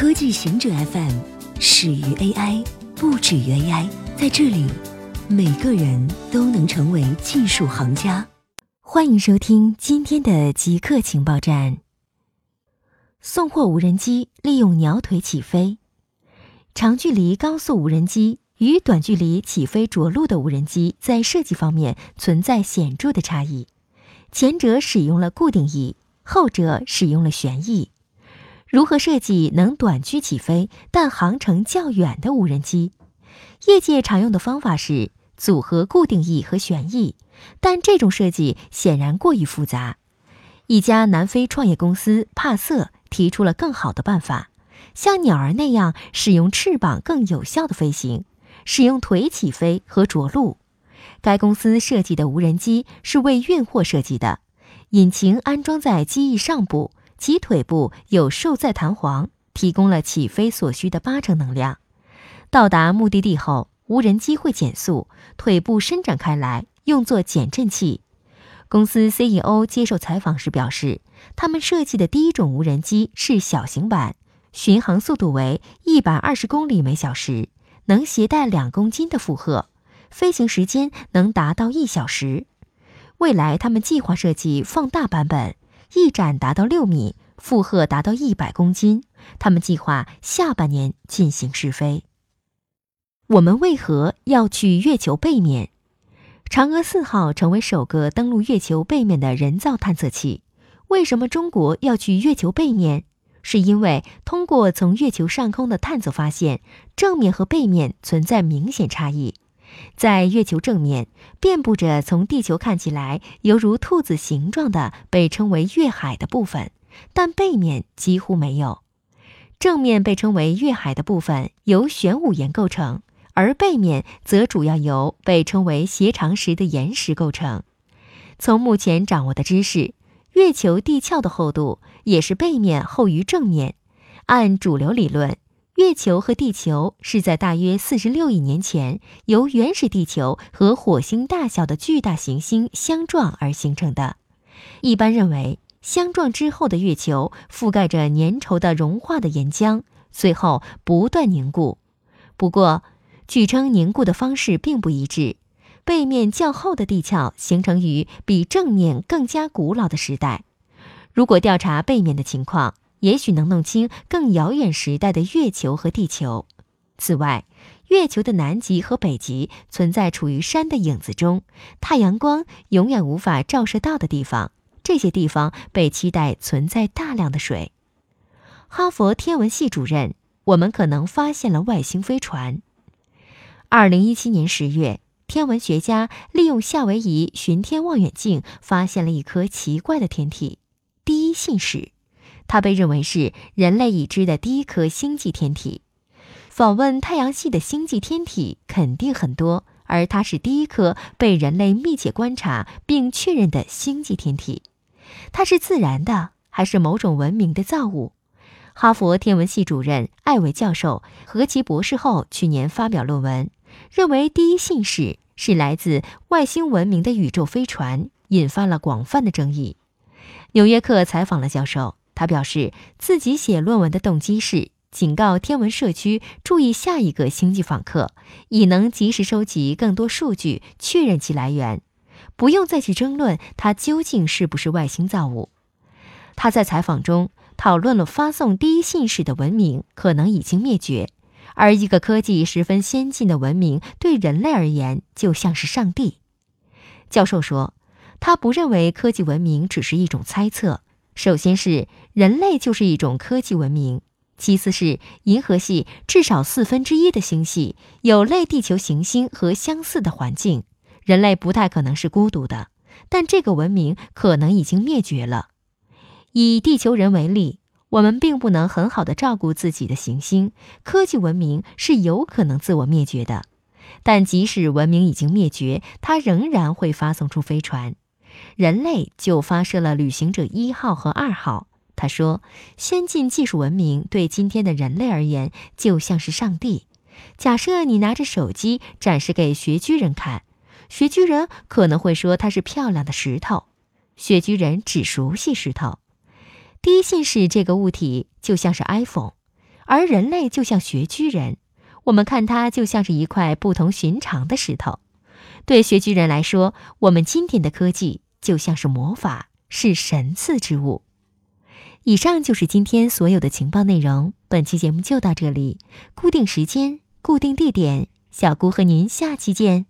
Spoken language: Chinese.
科技行者 FM 始于 AI，不止于 AI。在这里，每个人都能成为技术行家。欢迎收听今天的极客情报站。送货无人机利用鸟腿起飞，长距离高速无人机与短距离起飞着陆的无人机在设计方面存在显著的差异。前者使用了固定翼，后者使用了旋翼。如何设计能短距起飞但航程较远的无人机？业界常用的方法是组合固定翼和旋翼，但这种设计显然过于复杂。一家南非创业公司帕瑟提出了更好的办法，像鸟儿那样使用翅膀更有效的飞行，使用腿起飞和着陆。该公司设计的无人机是为运货设计的，引擎安装在机翼上部。其腿部有受载弹簧，提供了起飞所需的八成能量。到达目的地后，无人机会减速，腿部伸展开来，用作减震器。公司 CEO 接受采访时表示，他们设计的第一种无人机是小型版，巡航速度为一百二十公里每小时，能携带两公斤的负荷，飞行时间能达到一小时。未来，他们计划设计放大版本。翼展达到六米，负荷达到一百公斤。他们计划下半年进行试飞。我们为何要去月球背面？嫦娥四号成为首个登陆月球背面的人造探测器。为什么中国要去月球背面？是因为通过从月球上空的探测发现，正面和背面存在明显差异。在月球正面，遍布着从地球看起来犹如兔子形状的被称为月海的部分，但背面几乎没有。正面被称为月海的部分由玄武岩构成，而背面则主要由被称为斜长石的岩石构成。从目前掌握的知识，月球地壳的厚度也是背面厚于正面。按主流理论。月球和地球是在大约四十六亿年前由原始地球和火星大小的巨大行星相撞而形成的。一般认为，相撞之后的月球覆盖着粘稠的融化的岩浆，随后不断凝固。不过，据称凝固的方式并不一致。背面较厚的地壳形成于比正面更加古老的时代。如果调查背面的情况，也许能弄清更遥远时代的月球和地球。此外，月球的南极和北极存在处于山的影子中，太阳光永远无法照射到的地方。这些地方被期待存在大量的水。哈佛天文系主任，我们可能发现了外星飞船。二零一七年十月，天文学家利用夏威夷巡天望远镜发现了一颗奇怪的天体——第一信使。它被认为是人类已知的第一颗星际天体。访问太阳系的星际天体肯定很多，而它是第一颗被人类密切观察并确认的星际天体。它是自然的，还是某种文明的造物？哈佛天文系主任艾维教授和其博士后去年发表论文，认为第一信使是来自外星文明的宇宙飞船，引发了广泛的争议。纽约客采访了教授。他表示，自己写论文的动机是警告天文社区注意下一个星际访客，以能及时收集更多数据，确认其来源，不用再去争论它究竟是不是外星造物。他在采访中讨论了发送第一信使的文明可能已经灭绝，而一个科技十分先进的文明对人类而言就像是上帝。教授说，他不认为科技文明只是一种猜测。首先是人类就是一种科技文明，其次是银河系至少四分之一的星系有类地球行星和相似的环境，人类不太可能是孤独的，但这个文明可能已经灭绝了。以地球人为例，我们并不能很好的照顾自己的行星，科技文明是有可能自我灭绝的，但即使文明已经灭绝，它仍然会发送出飞船。人类就发射了旅行者一号和二号。他说：“先进技术文明对今天的人类而言就像是上帝。假设你拿着手机展示给穴居人看，穴居人可能会说它是漂亮的石头。穴居人只熟悉石头。第一信使这个物体就像是 iPhone，而人类就像穴居人，我们看它就像是一块不同寻常的石头。对穴居人来说，我们今天的科技就像是魔法，是神赐之物。以上就是今天所有的情报内容。本期节目就到这里，固定时间，固定地点，小姑和您下期见。